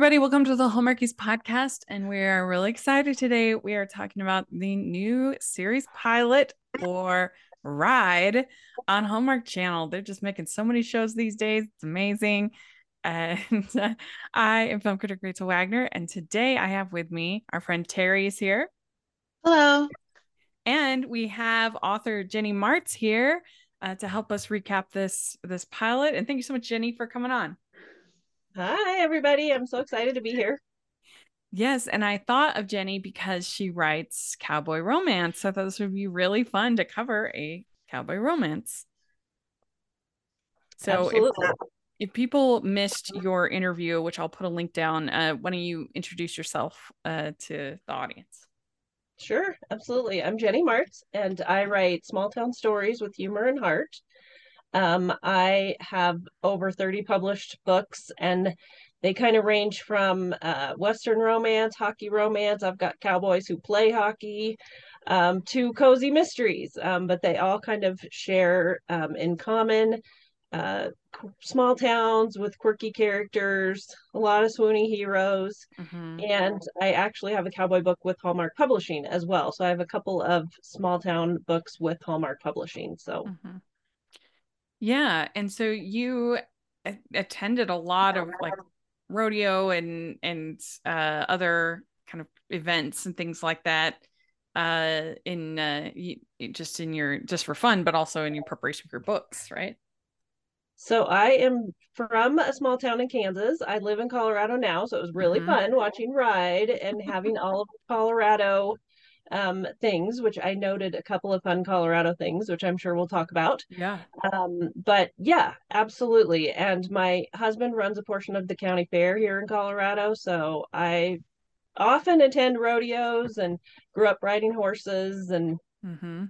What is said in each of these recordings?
everybody. Welcome to the Hallmarkies podcast. And we are really excited today. We are talking about the new series pilot for Ride on Hallmark Channel. They're just making so many shows these days. It's amazing. And uh, I am film critic Rachel Wagner. And today I have with me our friend Terry is here. Hello. And we have author Jennie Marts here uh, to help us recap this this pilot. And thank you so much, Jennie, for coming on. Hi, everybody. I'm so excited to be here. Yes, and I thought of Jennie because she writes cowboy romance. So I thought this would be really fun to cover a cowboy romance. So if, if, people missed your interview, which I'll put a link down, uh, why don't you introduce yourself uh, to the audience? Sure, absolutely. I'm Jennie Marts, and I write small town stories with humor and heart. Um, I have over 30 published books, and they kind of range from uh, Western romance, hockey romance. I've got cowboys who play hockey, um, to cozy mysteries, um, but they all kind of share um, in common uh, small towns with quirky characters, a lot of swoony heroes. Mm-hmm. And I actually have a cowboy book with Hallmark Publishing as well. So I have a couple of small town books with Hallmark Publishing. So, mm-hmm. Yeah. And so you attended a lot of like rodeo and, and uh, other kind of events and things like that uh in uh just in your just for fun but also in your preparation for your books right so I am from a small town in Kansas. I live in Colorado now, so it was really mm-hmm. fun watching Ride and having all of Colorado um, things, which I noted a couple of fun Colorado things, which I'm sure we'll talk about. Yeah. Um, but yeah, absolutely. And my husband runs a portion of the county fair here in Colorado, so I often attend rodeos and grew up riding horses and mm-hmm.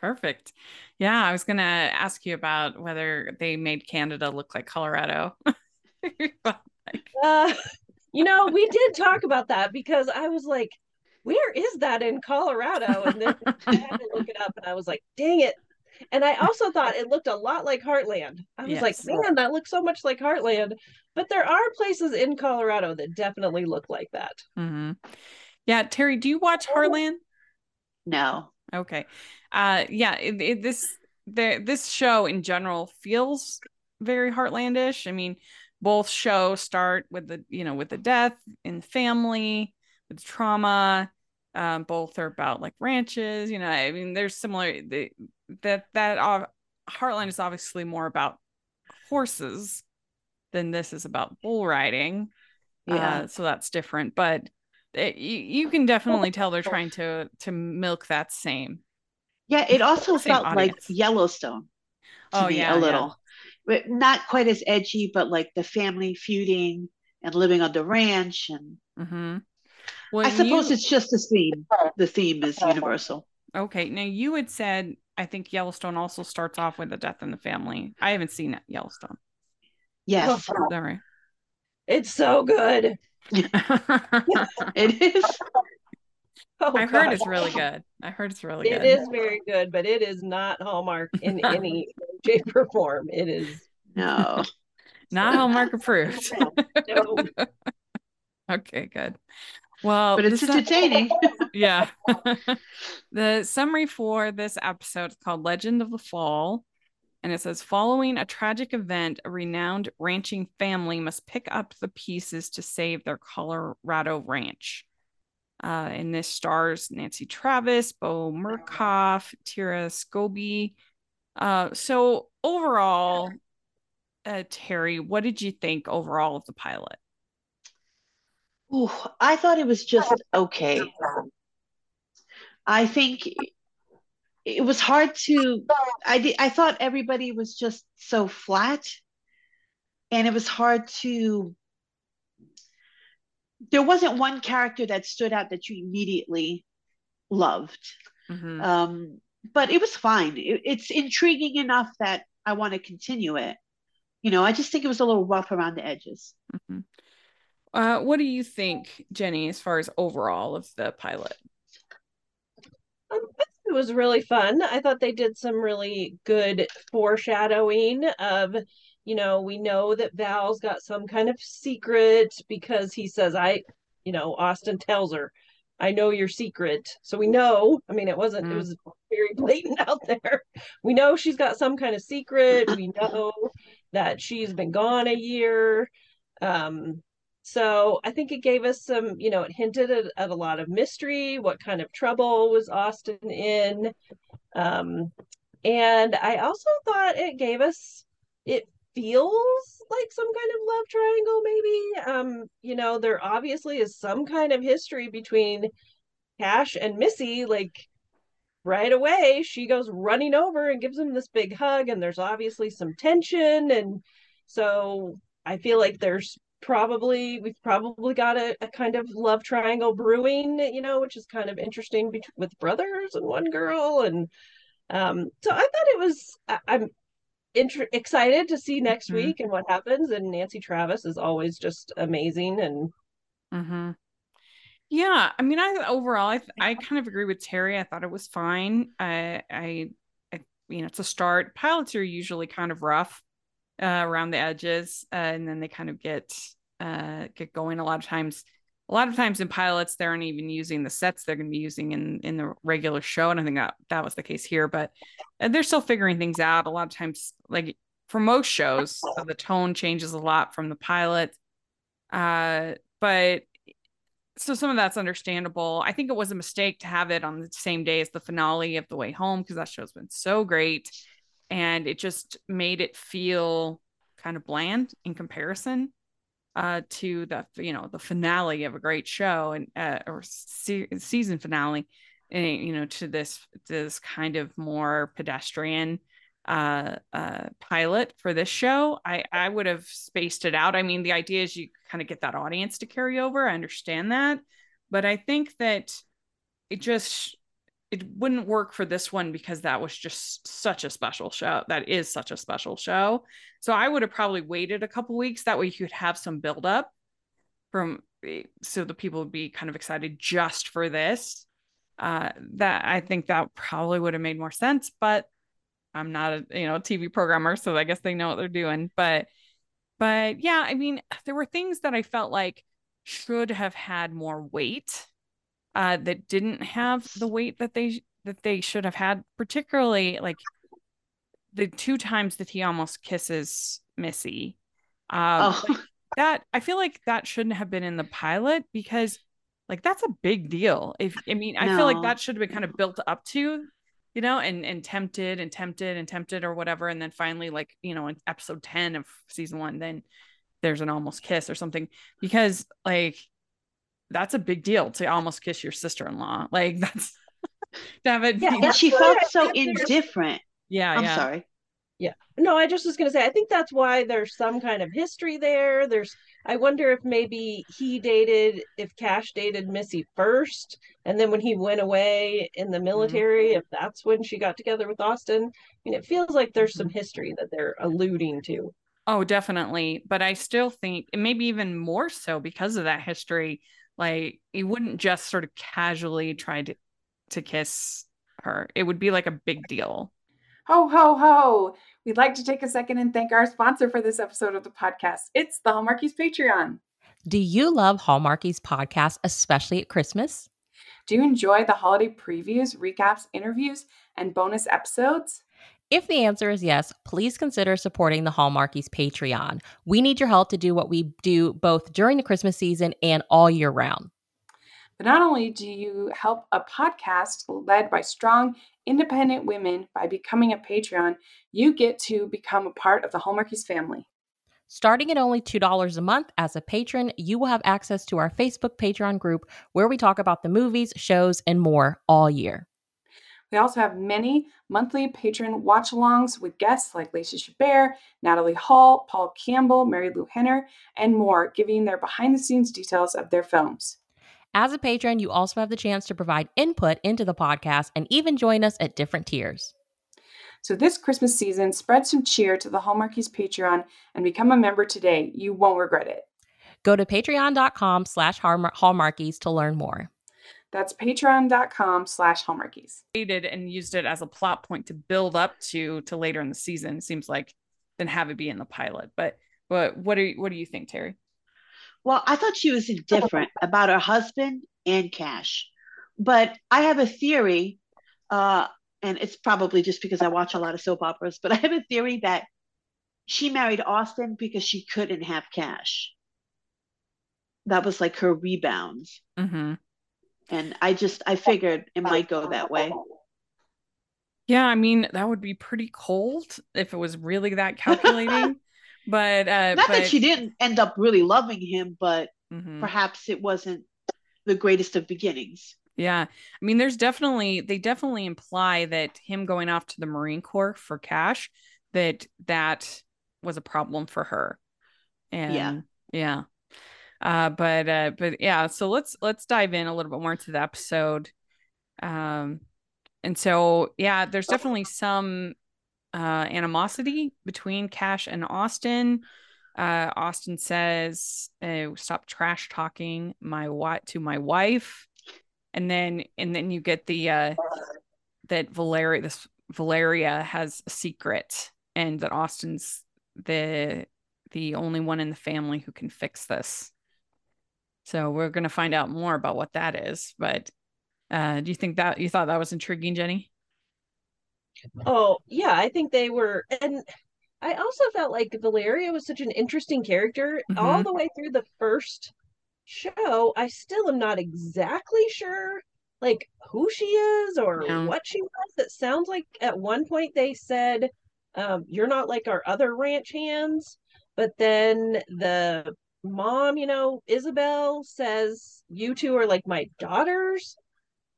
Perfect. Yeah, I was going to ask you about whether they made Canada look like Colorado. uh, you know, we did talk about that because I was like, where is that in Colorado? And then I had to look it up and I was like, dang it. And I also thought it looked a lot like Heartland. I was yes. like, man, that looks so much like Heartland. But there are places in Colorado that definitely look like that. Mm-hmm. Yeah. Terry, do you watch Heartland? No. Okay. Uh yeah, it, it, this the this show in general feels very heartlandish. I mean, both shows start with the, you know, with the death in the family, with trauma. Um, both are about like ranches, you know. I mean, there's similar the, that that uh, Heartland is obviously more about horses than this is about bull riding. Yeah. Uh, so that's different, but it, you, you can definitely tell they're trying to to milk that same yeah it also felt audience. like yellowstone to oh, yeah, a little yeah. but not quite as edgy but like the family feuding and living on the ranch and mm-hmm. Well, i suppose you... it's just the theme the theme is universal okay now you had said i think yellowstone also starts off with a death in the family i haven't seen yellowstone yes oh, right? it's so good it is. Oh, I heard it's really good. I heard it's really good. It is very good, but it is not Hallmark in any shape or form. It is no, not Hallmark approved. no. okay, good. Well, but it's entertaining. yeah. the summary for this episode is called Legend of the Fall. And it says, following a tragic event, a renowned ranching family must pick up the pieces to save their Colorado ranch. Uh, and this stars Nancy Travis, Beau Mirchoff, Tiera Skovbye. Uh, so overall, uh, Terry, what did you think overall of the pilot? Ooh, I thought it was just okay. I think it was hard to I I thought everybody was just so flat and it was hard to there wasn't one character that stood out that you immediately loved mm-hmm. um, but it was fine it, it's intriguing enough that i want to continue it you know i just think it was a little rough around the edges mm-hmm. Uh, what do you think jennie as far as overall of the pilot um, it was really fun. I thought they did some really good foreshadowing of, you know, we know that Val's got some kind of secret because he says, I, you know, Austin tells her, I know your secret. So we know, I mean, it wasn't, mm. it was very blatant out there. We know she's got some kind of secret. We know that she's been gone a year. Um, so I think it gave us some, you know, it hinted at, at a lot of mystery. What kind of trouble was Austin in? Um, and I also thought it gave us, it feels like some kind of love triangle, maybe. Um, you know, there obviously is some kind of history between Cash and Missy. Like right away, she goes running over and gives him this big hug, and there's obviously some tension. And so I feel like there's probably we've probably got a, a kind of love triangle brewing, you know, which is kind of interesting be- with brothers and one girl and um so i thought it was I, am inter- excited to see next mm-hmm. week and what happens. And Nancy Travis is always just amazing. And mm-hmm. yeah, I mean, I overall, I I kind of agree with Terry. I thought it was fine. I, I, I you know, it's a start. Pilots are usually kind of rough uh, around the edges, uh, and then they kind of get uh, get going. A lot of times, a lot of times in pilots they aren't even using the sets they're going to be using in in the regular show and i think that that was the case here but uh, they're still figuring things out. A lot of times like for most shows the tone changes a lot from the pilot uh but so some of that's understandable. I think it was a mistake to have it on the same day as the finale of the way home because that show's been so great and it just made it feel kind of bland in comparison uh, to the you know the finale of a great show and uh, or se- season finale, and you know to this this kind of more pedestrian uh, uh, pilot for this show. I I would have spaced it out. I mean, the idea is you kind of get that audience to carry over. I understand that, but I think that it just it wouldn't work for this one because that was just such a special show. That is such a special show. So I would have probably waited a couple weeks. That way you could have some build up from eh, so the people would be kind of excited just for this. Uh, that I think that probably would have made more sense, but I'm not a you know TV programmer, so I guess they know what they're doing. But but yeah, I mean, there were things that I felt like should have had more weight uh, that didn't have the weight that they that they should have had, particularly like the two times that he almost kisses Missy. Um, oh. like that I feel like that shouldn't have been in the pilot because like that's a big deal. If I mean, I no. feel like that should have been kind of built up to, you know, and and tempted and tempted and tempted or whatever, and then finally, like you know, in episode ten of season one, then there's an almost kiss or something because like that's a big deal to almost kiss your sister-in-law. Like that's to have it. Yeah, and she felt so indifferent. Yeah, I'm yeah. sorry. Yeah. No, I just was going to say, I think that's why there's some kind of history there. There's, I wonder if maybe he dated, if Cash dated Missy first, and then when he went away in the mm-hmm. military, mm-hmm. if that's when she got together with Austin. I mean, it feels like there's some mm-hmm. history that they're alluding to. Oh, definitely. But I still think, and maybe even more so because of that history, like you wouldn't just sort of casually try to, to kiss her. It would be like a big deal. Ho, ho, ho. We'd like to take a second and thank our sponsor for this episode of the podcast. It's the Hallmarkies Patreon. Do you love Hallmarkies podcast, especially at Christmas? Do you enjoy the holiday previews, recaps, interviews, and bonus episodes? If the answer is yes, please consider supporting the Hallmarkies Patreon. We need your help to do what we do both during the Christmas season and all year round. But not only do you help a podcast led by strong, independent women by becoming a Patreon, you get to become a part of the Hallmarkies family. Starting at only $2 a month as a patron, you will have access to our Facebook Patreon group where we talk about the movies, shows, and more all year. We also have many monthly patron watch alongs with guests like Lacey Chabert, Natalie Hall, Paul Campbell, Marilu Henner, and more, giving their behind the scenes details of their films. As a patron, you also have the chance to provide input into the podcast and even join us at different tiers. So this Christmas season, spread some cheer to the Hallmarkies Patreon and become a member today. You won't regret it. Go to patreon.com slash hallmarkies to learn more. That's patreon.com slash hallmarkies. And used it as a plot point to build up to to later in the season. Seems like than have it be in the pilot. But but what do you, what do you think, Terry? Well, I thought she was indifferent about her husband and Cash, but I have a theory, uh, and it's probably just because I watch a lot of soap operas. But I have a theory that she married Austin because she couldn't have Cash. That was like her rebound. Mm-hmm. And I just I figured it might go that way. Yeah, I mean that would be pretty cold if it was really that calculating. but uh not but, that she didn't end up really loving him, but Mhm. perhaps it wasn't the greatest of beginnings. Yeah. I mean, there's definitely they definitely imply that him going off to the Marine Corps for cash, that that was a problem for her. And Yeah. yeah. Uh but uh but yeah, so let's let's dive in a little bit more into the episode. Um and so yeah, there's definitely some uh animosity between Cash and Austin. Uh Austin says, uh, stop trash talking my what to my wife and then and then you get the uh that Valeria this Valeria has a secret and that Austin's the the only one in the family who can fix this. So we're going to find out more about what that is, but uh do you think that you thought that was intriguing, Jennie? Oh, yeah, I think they were and I also felt like Valeria was such an interesting character all Mhm. the way through the first show. I still am not exactly sure like who she is or Yeah. what she was. It sounds like at one point they said, um, you're not like our other ranch hands. But then the mom, you know, Isabel says, you two are like my daughters.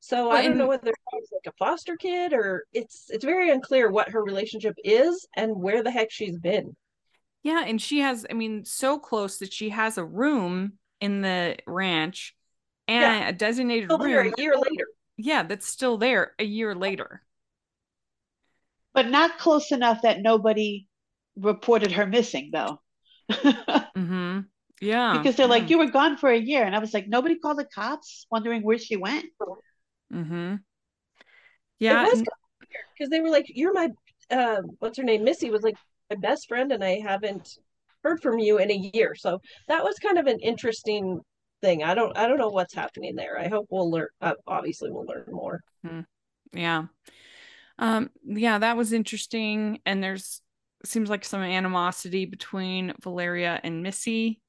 So Well, I don't know whether she's like a foster kid or it's it's very unclear what her relationship is and where the heck she's been. Yeah, and she has, I mean, so close that she has a room in the ranch and Yeah. a designated Still there room. a year later. Yeah, that's still there a year later. But not close enough that nobody reported her missing though. Mm-hmm. Yeah. because they're like, you were gone for a year. And I was like, nobody called the cops wondering where she went. Mm-hmm. Yeah. it was n- because they were like, "You're my uh, what's her name?" Missy was like my best friend, and I haven't heard from you in a year. So that was kind of an interesting thing. I don't I don't know what's happening there. I hope we'll learn. Uh, obviously, we'll learn more. Yeah. Um, yeah, that was interesting. And there's seems like some animosity between Valeria and Missy.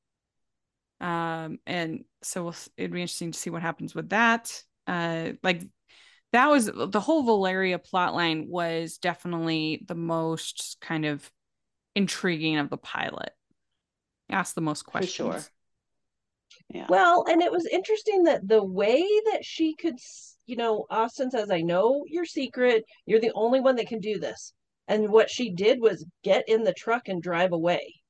Um, and so we'll, it'd be interesting to see what happens with that. Uh, like that was the whole Valeria plotline was definitely the most kind of intriguing of the pilot. Asked the most For questions. sure. Yeah. Well, and it was interesting that the way that she could, you know, Austin says, "I know your secret. You're the only one that can do this." And what she did was get in the truck and drive away.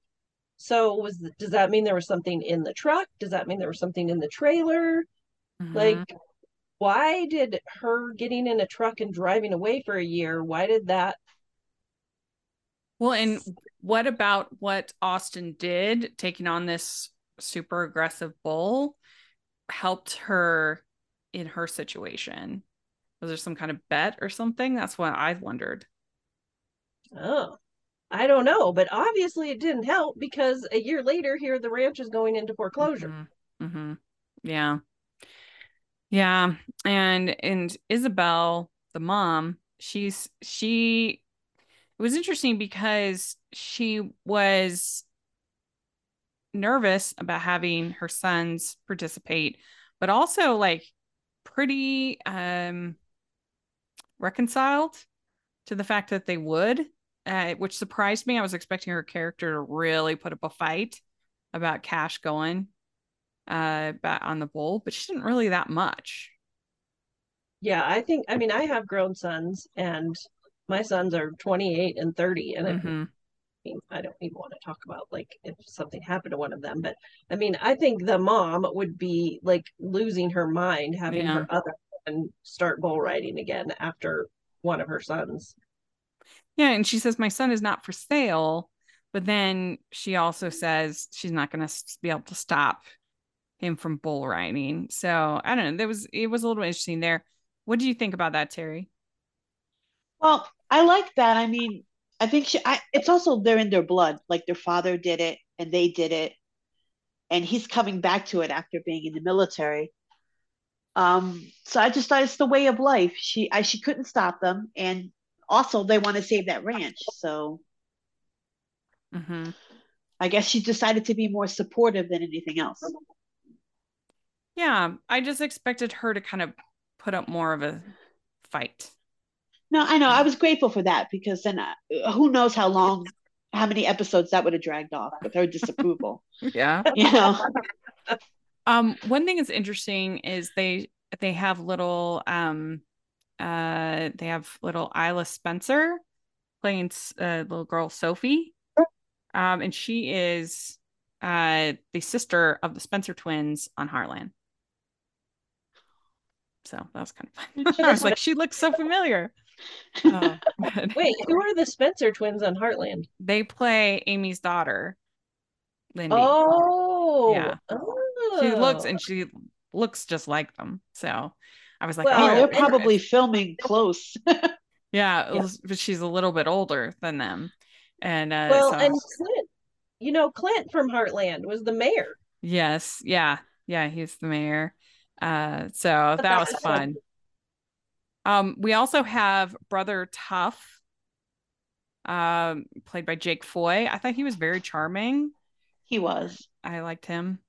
So was does that mean there was something in the truck? Does that mean there was something in the trailer? Mhm. Like, why did her getting in a truck and driving away for a year? Why did that? Well, and what about what Austin did, taking on this super aggressive bull, helped her in her situation? Was there some kind of bet or something? That's what I wondered. Oh, I don't know, but obviously it didn't help because a year later, here the ranch is going into foreclosure. hmm Yeah. Yeah. And and Isabel, the mom, she's she it was interesting because she was nervous about having her sons participate, but also like pretty um reconciled to the fact that they would, uh, which surprised me. I was expecting her character to really put up a fight about Cash going uh on the bull, but she didn't really that much. Yeah, I think, I mean, I have grown sons and my sons are 28 and 30. And I Mhm. mean, I don't even want to talk about like if something happened to one of them, but I mean, I think the mom would be like losing her mind having Yeah. her other and start bull riding again after one of her sons. Yeah, and she says my son is not for sale, but then she also says she's not going to be able to stop him from bull riding. So I don't know. There was it was a little interesting there. What do you think about that, Terry? Well, I like that. I mean, I think she. I, it's also they're in their blood. Like their father did it, and they did it, and he's coming back to it after being in the military. Um, so I just thought it's the way of life. She, I, she couldn't stop them, and also they want to save that ranch. So Mm-hmm. I guess she decided to be more supportive than anything else. Yeah, I just expected her to kind of put up more of a fight. No, I know. I was grateful for that because then uh, who knows how long, how many episodes that would have dragged off with her disapproval. Yeah. you know. Um, one thing that's interesting is they they have little um uh they have little Isla Spencer playing uh, little girl Sophie. Um, and she is uh the sister of the Spencer twins on Heartland. So that was kind of fun. I was like, she looks so familiar. Uh, Wait, who are the Spencer twins on Heartland? they play Amy's daughter, Lindy. Oh, Yeah. She looks and she looks just like them. So I was like, Well, Oh, they're probably filming close. yeah, was- but she's a little bit older than them. And uh, well, so, and Clint, you know, Clint from Heartland was the mayor. yes, yeah, yeah, he's the mayor. Uh, so that was fun. Um, we also have brother Tough, um, played by Jake Foy. I thought he was very charming. he was. I liked him.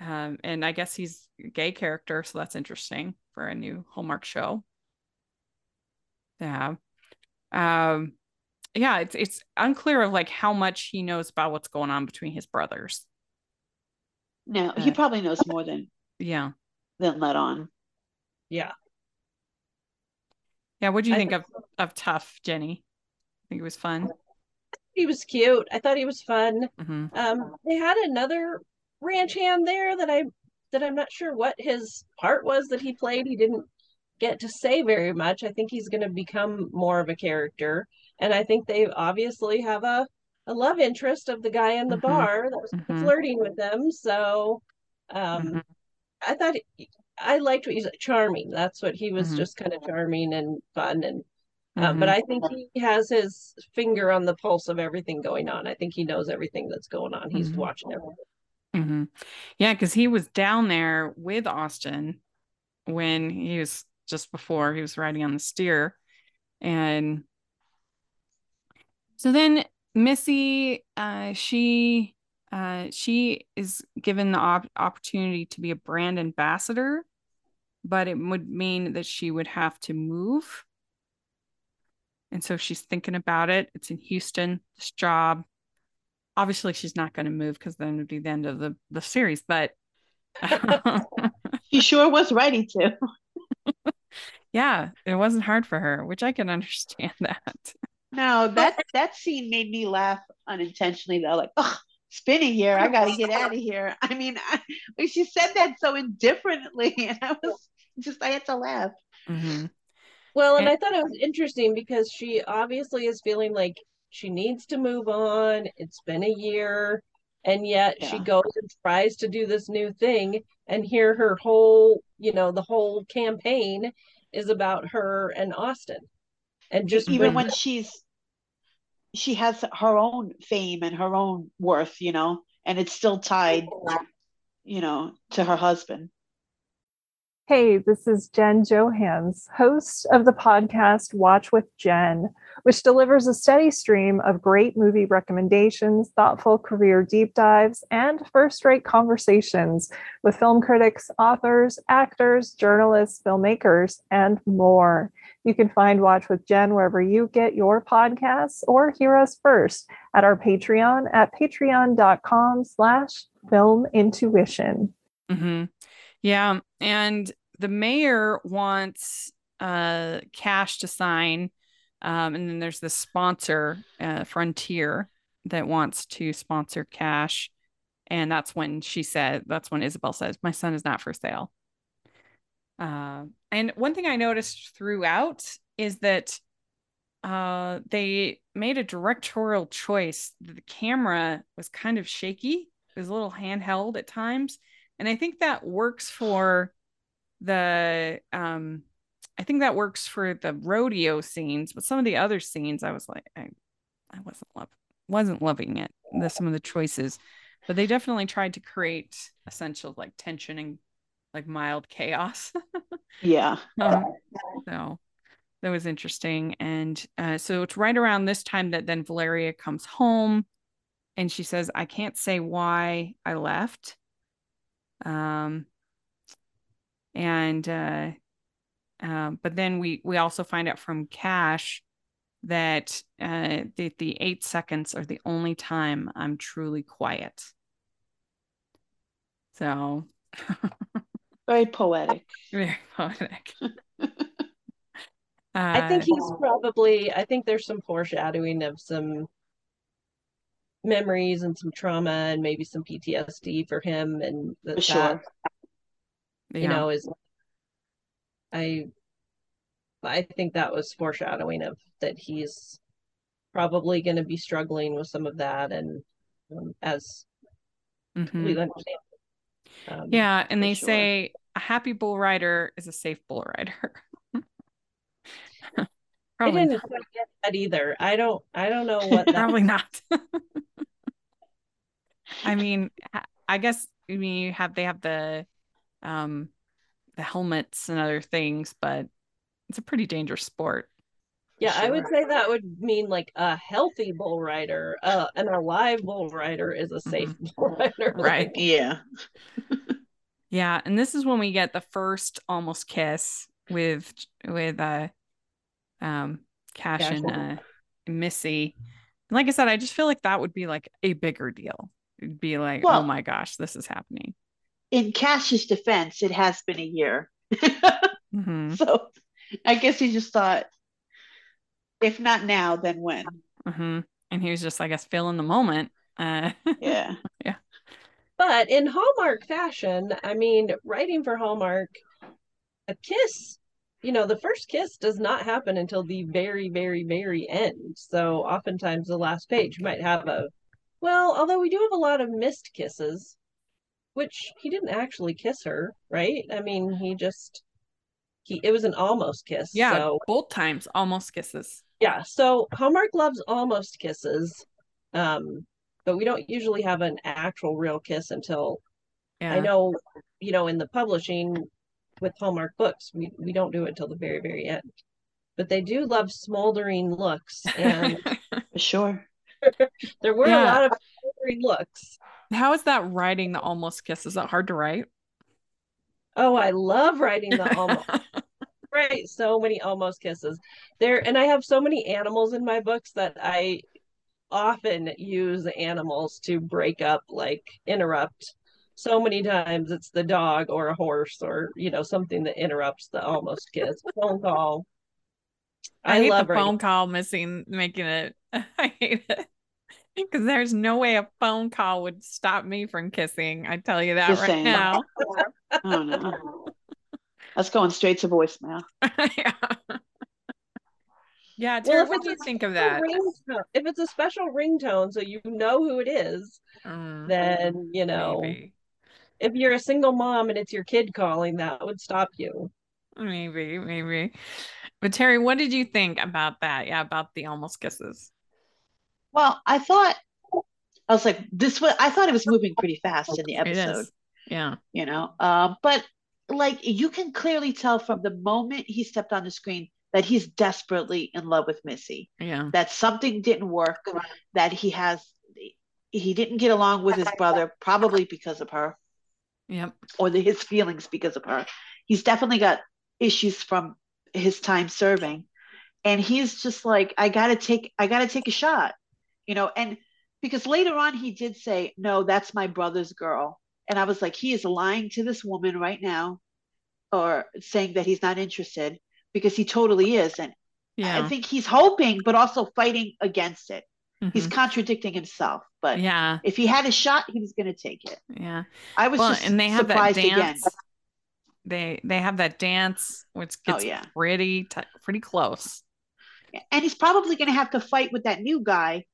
Um, and I guess he's a gay character, so that's interesting for a new Hallmark show. Yeah. Um, yeah, it's it's unclear of like how much he knows about what's going on between his brothers. No, he Uh, probably knows more than Yeah. than let on. Yeah. Yeah, what do you I think think of of Tough, Jennie? I think it was fun. He was cute. I thought he was fun. hmm Um, they had another ranch hand there that I that I'm not sure what his part was that he played. He didn't get to say very much. I think he's going to become more of a character, and I think they obviously have a a love interest of the guy in the Mhm. bar that was Mhm. flirting with them. So, um, Mhm. I thought I liked what he's charming. That's what he was Mhm. just kind of charming and fun and um, Mhm. but I think he has his finger on the pulse of everything going on. I think he knows everything that's going on. He's Mhm. watching everything. Hmm Yeah, because he was down there with Austin when he was just before he was riding on the steer. And so then Missy, uh, she uh, she is given the op- opportunity to be a brand ambassador, but it would mean that she would have to move. And so she's thinking about it. It's in Houston, this job. Obviously, she's not going to move because then it would be the end of the, the series. But she sure was ready to. yeah, it wasn't hard for her, which I can understand that. No, that that scene made me laugh unintentionally though. Like, oh, spinning here. I got to get out of here. I mean, I, she said that so indifferently, and I was just I had to laugh. hmm Well, and And- I thought it was interesting because she obviously is feeling like she needs to move on. It's been a year, and yet she goes and tries to do this new thing. And here her whole, you know, the whole campaign is about her and Austin. And just Even when she's she has her own fame and her own worth, you know, and it's still tied, you know, to her husband. Hey, this is Jen Johans, host of the podcast Watch with Jen, which delivers a steady stream of great movie recommendations, thoughtful career deep dives, and first rate conversations with film critics, authors, actors, journalists, filmmakers, and more. You can find Watch with Jen wherever you get your podcasts or hear us first at our Patreon at patreon.com slash film intuition. hmm Yeah. And the mayor wants uh cash to sign. Um, and then there's the sponsor, uh, Frontier, that wants to sponsor cash. And that's when she said, that's when Isabel says, My son is not for sale. Uh, and one thing I noticed throughout is that uh, they made a directorial choice. The camera was kind of shaky, it was a little handheld at times. And I think that works for the um I think that works for the rodeo scenes, but some of the other scenes, I was like, I, I wasn't love, wasn't loving it. The some of the choices, but they definitely tried to create a sense of like tension and like mild chaos. Yeah. um, so that was interesting, and uh, so it's right around this time that then Valeria comes home, and she says, "I can't say why I left." Um, and uh, um, but then we we also find out from Cash that uh, the, the eight seconds are the only time I'm truly quiet. So Very poetic. very poetic. I think Uh, he's probably. I think there's some foreshadowing of some memories and some trauma and maybe some PTSD for him, and that, For sure. that, you know is. I. I think that was foreshadowing of that he's probably going to be struggling with some of that, and um, as Mhm. completely understand. Um, Yeah, and they sure. say a happy bull rider is a safe bull rider. I didn't not. get that either. I don't. I don't know what that. probably not. I mean, I guess I mean you have they have the um the helmets and other things, but it's a pretty dangerous sport. Yeah, I would say that would mean like a healthy bull rider, uh, an alive bull rider is a safe bull rider. Right. Like, Yeah. Yeah, and this is when we get the first almost kiss with with uh um Cash Cash and and- uh Missy. And like I said, I just feel like that would be like a bigger deal. It'd be like, oh my gosh, this is happening. In Cash's defense, it has been a year. hmm So I guess he just thought, if not now, then when? hmm And he was just, I guess, feeling the moment. Uh yeah. Yeah. But in Hallmark fashion, I mean, writing for Hallmark, a kiss, you know, the first kiss does not happen until the very, very, very end. So oftentimes the last page might have a, well, although we do have a lot of missed kisses, which he didn't actually kiss her, right? I mean, he just, he, it was an almost kiss. yeah, So both times almost kisses. yeah, so Hallmark loves almost kisses. Um, but we don't usually have an actual real kiss until Yeah. I know, you know, in the publishing with Hallmark books, we, we don't do it till the very, very end. But they do love smoldering looks, and For sure. there were Yeah. a lot of smoldering looks. How is that writing the almost kiss? Is that hard to write? Oh, I love writing the almost right. So many almost kisses there, and I have so many animals in my books that I often use animals to break up, like interrupt. So many times it's the dog or a horse or you know something that interrupts the almost kiss phone call. I, I, hate love the phone call missing, making it. I hate it because there's no way a phone call would stop me from kissing. I tell you that Just right saying. now. Oh no. That's going straight to voicemail. yeah. Yeah, Well, Tara, if what it's do you a think of special that? ringtone- if it's a special ringtone, so you know who it is, Mm, then you know maybe, if you're a single mom and it's your kid calling, that would stop you. maybe, maybe. But Terry, what did you think about that? Yeah, about the almost kisses. Well, I thought I was like, this was I thought it was moving pretty fast in the episode. Yeah. you know. Uh, but like you can clearly tell from the moment he stepped on the screen that he's desperately in love with Missy. Yeah. That something didn't work, that he has he didn't get along with his brother, probably because of her, Yep. or the, his feelings because of her. He's definitely got issues from his time serving. And he's just like, I gotta take I gotta take a shot. You know, and because later on he did say, No, that's my brother's girl. And I was like, he is lying to this woman right now, or saying that he's not interested because he totally is. And Yeah. I think he's hoping, but also fighting against it. He's Mhm. contradicting himself. But Yeah. if he had a shot, he was going to take it. Yeah. I was Well, just and they have that surprised again. dance. They they have that dance, which Oh, gets yeah. pretty t- pretty close. And he's probably going to have to fight with that new guy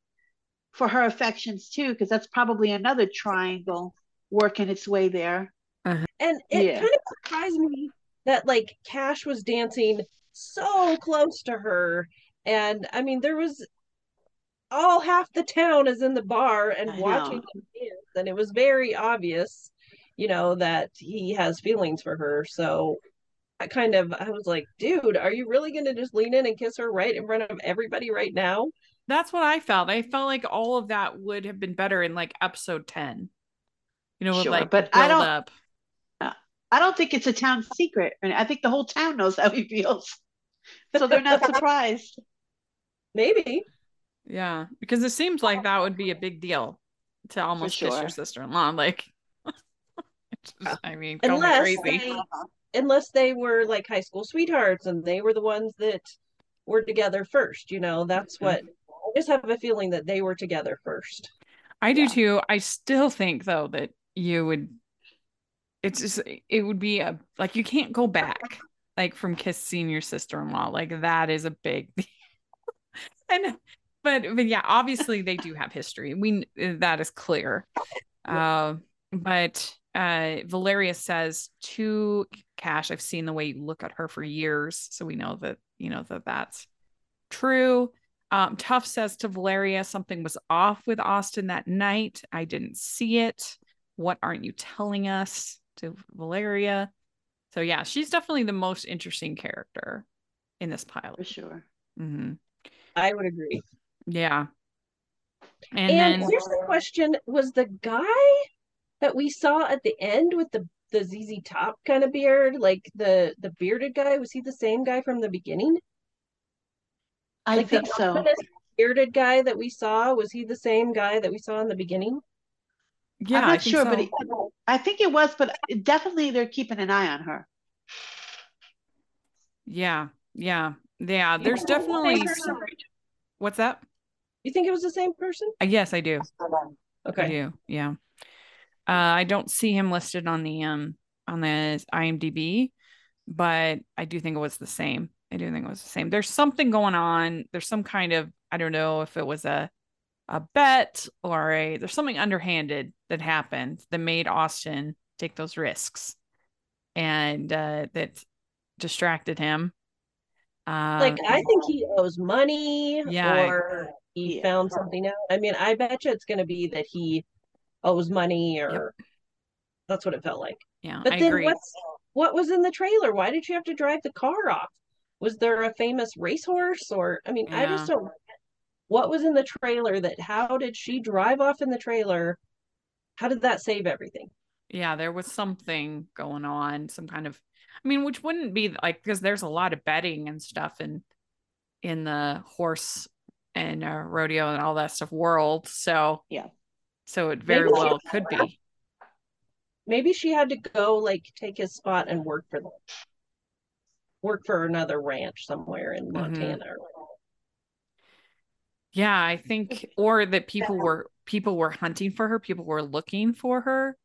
for her affections too, because that's probably another triangle working its way there. Uh-huh. And it Yeah. kind of surprised me that like Cash was dancing so close to her. And I mean, there was all half the town is in the bar and I watching know. him dance. And it was very obvious, you know, that he has feelings for her. So I kind of I was like, dude, are you really gonna just lean in and kiss her right in front of everybody right now? That's what I felt. I mm-hmm. felt like all of that would have been better in like episode 10. You know, Sure, like but I don't- up. Uh, I don't think it's a town secret. I, mean, I think the whole town knows how he feels. So they're not surprised. Maybe. Yeah, because it seems like that would be a big deal to almost kiss your sister-in-law. Like, just- uh, I mean, Unless crazy. they unless they were like high school sweethearts and they were the ones that were together first, you know, that's mm-hmm. what I just have a feeling that they were together first. I do Yeah. too. I still think though that you would it's just it would be a like you can't go back like from kissing your sister-in-law. Like that is a big and but but yeah, obviously they do have history. We that is clear. Uh, but uh Valeria says to Cash, I've seen the way you look at her for years, so we know that you know that that's true. Um, Tough says to Valeria, something was off with Austin that night. I didn't see it. What aren't you telling us? To Valeria. So, yeah, she's definitely the most interesting character in this pilot. For pilot. sure. hmm I would agree. Yeah. And, And, then, here's the question: Was the guy that we saw at the end with the the ZZ Top kind of beard, like the the bearded guy, was he the same guy from the beginning? I like think the so. ominous bearded guy that we saw, was he the same guy that we saw in the beginning? yeah, I'm I not think sure, so. but it, I think it was, but definitely they're keeping an eye on her. yeah, yeah, yeah. There's Same definitely person? some- what's that? You think it was the same person? Uh, yes, I do. Okay. I do. Yeah. Uh, I don't see him listed on the um on the IMDb, but I do think it was the same. I do think it was the same. There's something going on. There's some kind of I don't know if it was a a bet or a there's something underhanded that happened that made Austin take those risks and uh that distracted him. Uh, Like I think he owes money Yeah. or he Yeah. found something out. I mean, I bet you it's gonna be that he owes money or that's what it felt like. yeah, But I then agree. what's what was in the trailer? Why did you have to drive the car off? Was there a famous racehorse or I mean, I just don't what was in the trailer that how did she drive off in the trailer? How did that save everything? yeah, there was something going on, some kind of, I mean, which wouldn't be like because there's a lot of betting and stuff in in the horse and uh, rodeo and all that stuff world. So Yeah. so it very Maybe well could be. Maybe she had to go like take his spot and work for them. Work for another ranch somewhere in Mhm. Montana. Yeah, I think, or that people were people were hunting for her, people were looking for her,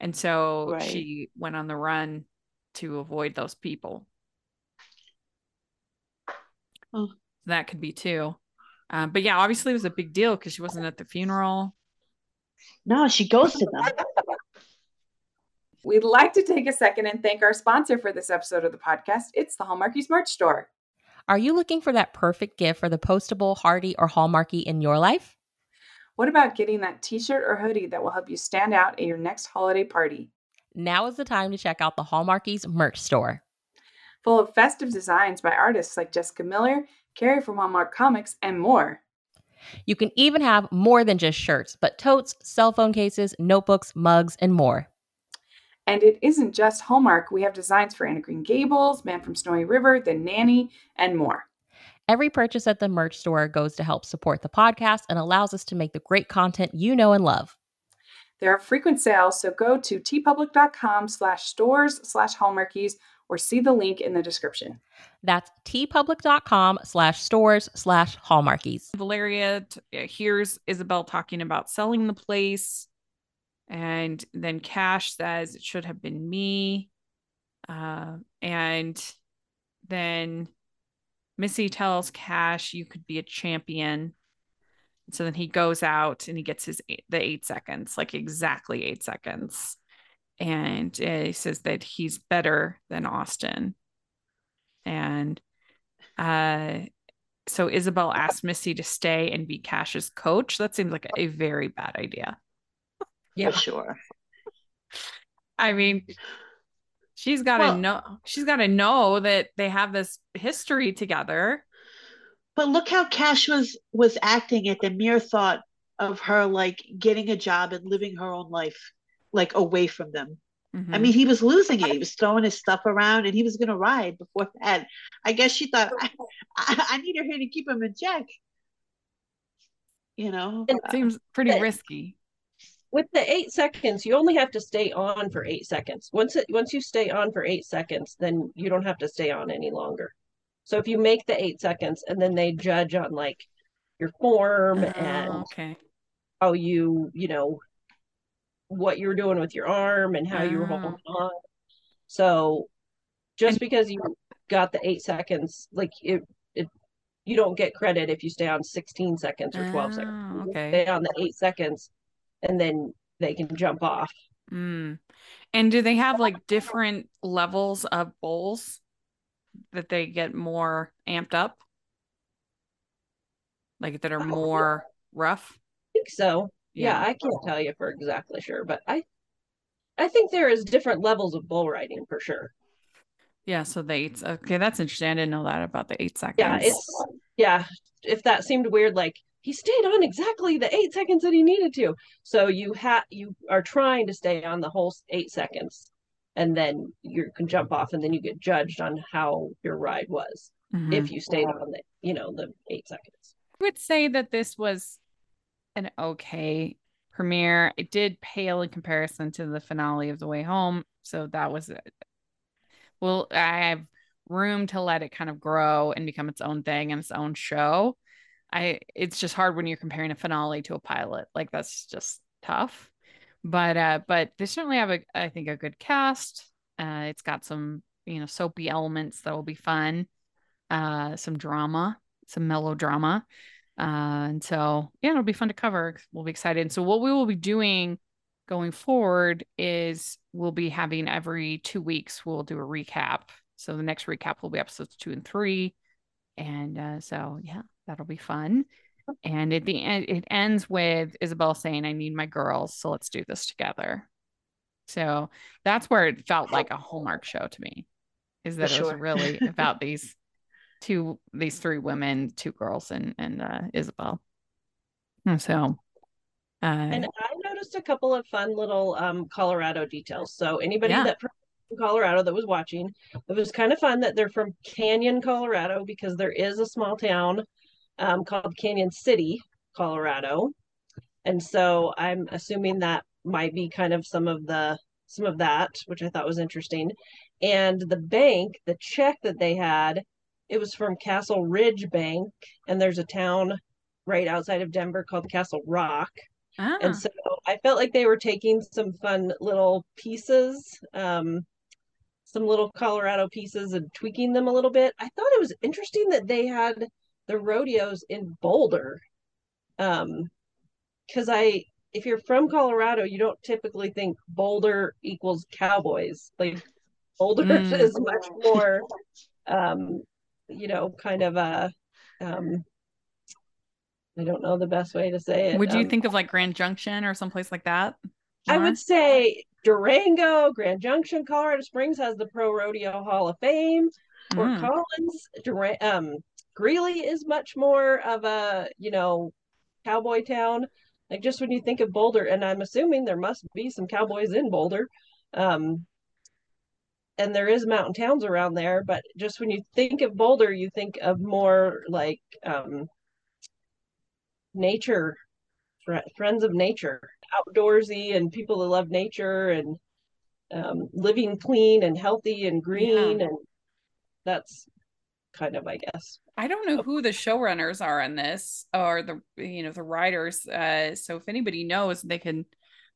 and so Right. she went on the run to avoid those people. Oh. That could be too. Um, but yeah, obviously it was a big deal because she wasn't at the funeral. No, she ghosted them. We'd like to take a second and thank our sponsor for this episode of the podcast. It's the Hallmarkies Merch Store. Are you looking for that perfect gift for the postable, hardy, or hallmarky in your life? What about getting that t shirt or hoodie that will help you stand out at your next holiday party? Now is the time to check out the Hallmarkies merch store. Full of festive designs by artists like Jessica Miller, Carrie from Hallmark Comics, and more. You can even have more than just shirts, but totes, cell phone cases, notebooks, mugs, and more. And it isn't just Hallmark. We have designs for Anna Green Gables, Man from Snowy River, The Nanny, and more. Every purchase at the merch store goes to help support the podcast and allows us to make the great content you know and love. There are frequent sales, so go to teepublic.com slash stores slash hallmarkies or see the link in the description. That's teepublic.com slash stores slash hallmarkies. Valeria t- uh, hears Isabel talking about selling the place. And then Cash says it should have been me. Uh, and then Missy tells Cash, you could be a champion. So then he goes out and he gets his eight, the eight seconds, like exactly eight seconds. and uh, he says that he's better than Austin. And uh, so Isabel asked Missy to stay and be Cash's coach. That seems like a very bad idea. Yeah, for sure. I mean, she's got to Well- know. She's got to know that they have this history together. But look how Cash was was acting at the mere thought of her like getting a job and living her own life like away from them. I Mhm. mean, he was losing it. He was throwing his stuff around and he was going to ride before that. I guess she thought, I, I, I need her here to keep him in check. You know? Uh, seems pretty risky. With the eight seconds, you only have to stay on for eight seconds. Once it once you stay on for eight seconds, then you don't have to stay on any longer. So if you make the eight seconds and then they judge on like your form Oh, and okay. how you, you know, what you're doing with your arm and how you were Oh. Ah. holding on. So just And- because you got the eight seconds, like it, it, you don't get credit if you stay on 16 seconds or 12 seconds. Oh, You okay. Stay on the eight seconds and then they can jump off. Mm. And do they have like different levels of bowls that they get more amped up? Like that are more rough? I think so. Yeah. I can't tell you for exactly sure, but I I think there is different levels of bull riding for sure. Yeah, so the eight. Okay, that's interesting. I didn't know that about the eight seconds. Yeah, it's yeah, if that seemed weird like he stayed on exactly the 8 seconds that he needed to. So you ha you are trying to stay on the whole 8 seconds and then you can jump off and then you get judged on how your ride was Mhm. if you stayed on the, you know, the 8 seconds. I would say that this was an okay premiere. It did pale in comparison to the finale of The Way Home, so that was it. Well, I have room to let it kind of grow and become its own thing and its own show. I it's just hard when you're comparing a finale to a pilot. Like that's just tough. But uh but they certainly have a I think a good cast. Uh it's got some, you know, soapy elements that will be fun. Uh some drama, some melodrama. Uh, and so, yeah, it'll be fun to cover. We'll be excited. And so, what we will be doing going forward is we'll be having every two weeks, we'll do a recap. So, the next recap will be episodes two and three. And uh, so, yeah, that'll be fun. And at the end, it ends with Isabel saying, I need my girls. So, let's do this together. So, that's where it felt like a Hallmark show to me, is that it was really about these two these three women two girls and and uh isabel and so uh And I noticed a couple of fun little um, Colorado details. So anybody Yeah. that from Colorado that was watching, it was kind of fun that they're from Canyon, Colorado, because there is a small town um, called Cañon City, Colorado, and so I'm assuming that might be kind of some of the some of that, which I thought was interesting. And the bank, the check that they had, it was from Castle Ridge Bank, and there's a town right outside of Denver called Castle Rock. ah, And so I felt like they were taking some fun little pieces, um, some little Colorado pieces and tweaking them a little bit. I thought it was interesting that they had the rodeos in Boulder. Um, because I, if you're from Colorado, you don't typically think Boulder equals cowboys. Like Boulder Mm. is much more, um, you know, kind of a, um, I don't know the best way to say it. would you Um, think of like grand junction or someplace like that I would say Durango, Grand Junction, Colorado Springs has the Pro Rodeo Hall of Fame. Fort Mm. Collins, Duran- um, Greeley is much more of a you know cowboy town. Like just when you think of Boulder, and I'm assuming there must be some cowboys in Boulder, um, and there is mountain towns around there. But just when you think of Boulder, you think of more like um, nature, friends of nature, outdoorsy, and people that love nature and um, living clean and healthy and green, and that's kind of, I guess. I don't know who the showrunners are on this or the you know the writers. Uh, so if anybody knows, they can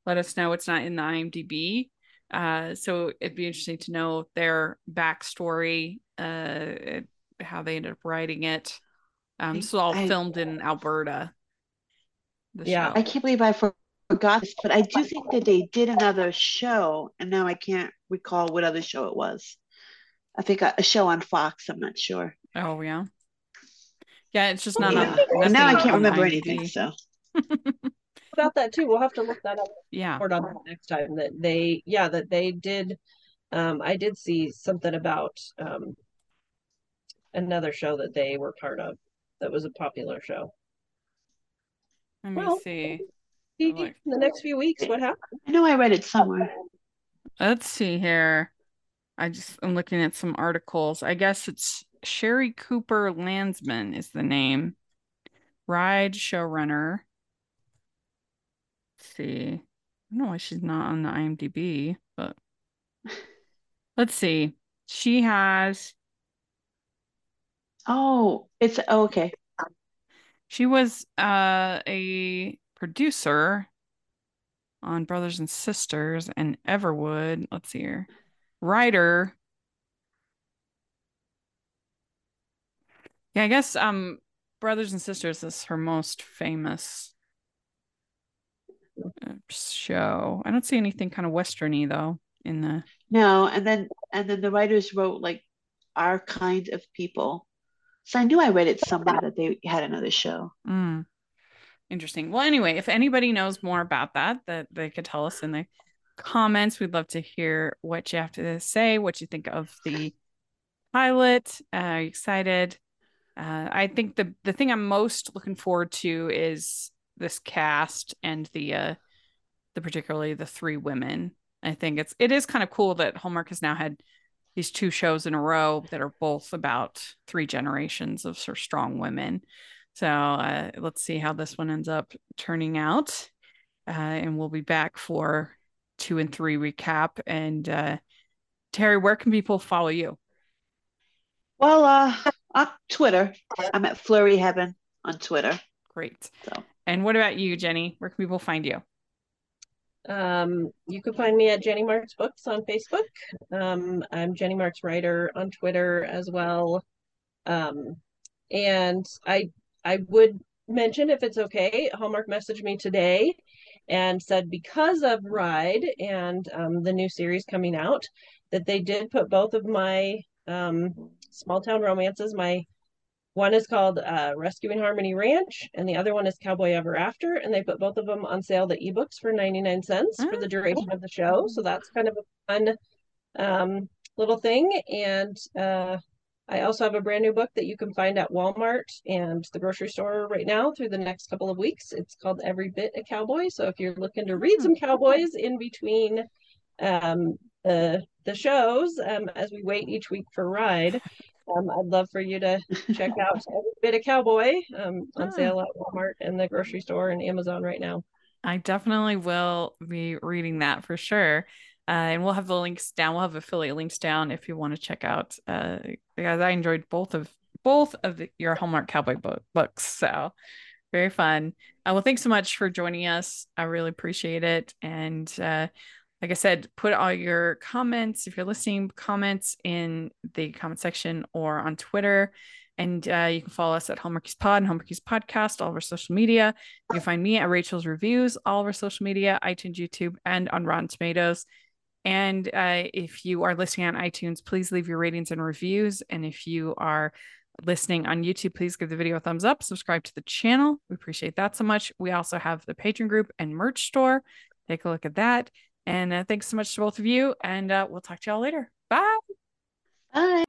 let us know. It's not in the IMDb. Uh, so it'd be interesting to know their backstory, uh, how they ended up writing it. Um, I- this was all I- filmed in Alberta. Yeah. show. I can't believe I forgot this, but I do think that they did another show, and now I can't recall what other show it was. I think a, a show on Fox. I'm not sure. Oh yeah. Yeah, it's just not Yeah. on. Now I can't remember IMDb. anything. So About that too. We'll have to look that up Yeah. report on that next time that they yeah that they did um I did see something about um another show that they were part of that was a popular show. Let me Well, see. See like- in the next few weeks what happened. I know I read it somewhere. Let's see here. I just I'm looking at some articles. I guess it's Sherri Cooper Landsman is the name. Ride showrunner. Let's see. I don't know why she's not on the IMDb, but let's see. She has Oh, it's oh, okay. she was uh a producer on Brothers and Sisters and Everwood. Let's see here. Writer. Yeah, I guess um Brothers and Sisters is her most famous uh, show. I don't see anything kind of westerny though in the No, and then and then the writers wrote like our kind of people. So I knew I read it somewhere that they had another show. Mm. Interesting. Well, anyway, if anybody knows more about that, that they could tell us in the comments. We'd love to hear what you have to say, what you think of the pilot. Uh, are you excited? Uh, I think the the thing I'm most looking forward to is this cast and the uh the particularly the three women. I think it's it is kind of cool that Hallmark has now had these two shows in a row that are both about three generations of sort of strong women. So uh, let's see how this one ends up turning out. Uh, and we'll be back for two and three recap. And uh, Terry, where can people follow you? Well, uh, on Twitter, I'm at Flurry Heaven on Twitter. Great. So And what about you, Jennie? Where can people find you? Um, you can find me at Jennie Marts Books on Facebook. Um, I'm Jennie Marts Writer on Twitter as well. Um, and I I would mention if it's okay, Hallmark messaged me today and said because of Ride and um, the new series coming out, that they did put both of my um, small town romances, my one is called uh, Rescuing Harmony Ranch, and the other one is Cowboy Ever After. And they put both of them on sale, the ebooks, for 99 cents for the duration of the show. So that's kind of a fun um, little thing. And uh, I also have a brand new book that you can find at Walmart and the grocery store right now through the next couple of weeks. It's called Every Bit a Cowboy. So if you're looking to read some cowboys in between um, the the shows um, as we wait each week for Ride, um, I'd love for you to check out Every Bit a Cowboy um, on Ah. sale at Walmart and the grocery store and Amazon right now. I definitely will be reading that for sure. Uh, and we'll have the links down. We'll have affiliate links down if you want to check out. Uh, because I enjoyed both of both of the, your Hallmark Cowboy book, books. So very fun. Uh, well, thanks so much for joining us. I really appreciate it. And uh, like I said, put all your comments if you're listening, comments in the comment section or on Twitter. And uh, you can follow us at Hallmarkies Pod and Hallmarkies Podcast, all of our social media. You can find me at Rachel's Reviews, all of our social media, iTunes, YouTube, and on Rotten Tomatoes. And uh, if you are listening on iTunes, please leave your ratings and reviews. And if you are listening on YouTube, please give the video a thumbs up, subscribe to the channel. We appreciate that so much. We also have the Patreon group and merch store. Take a look at that. And uh, thanks so much to both of you. And uh, we'll talk to y'all later. Bye. bye.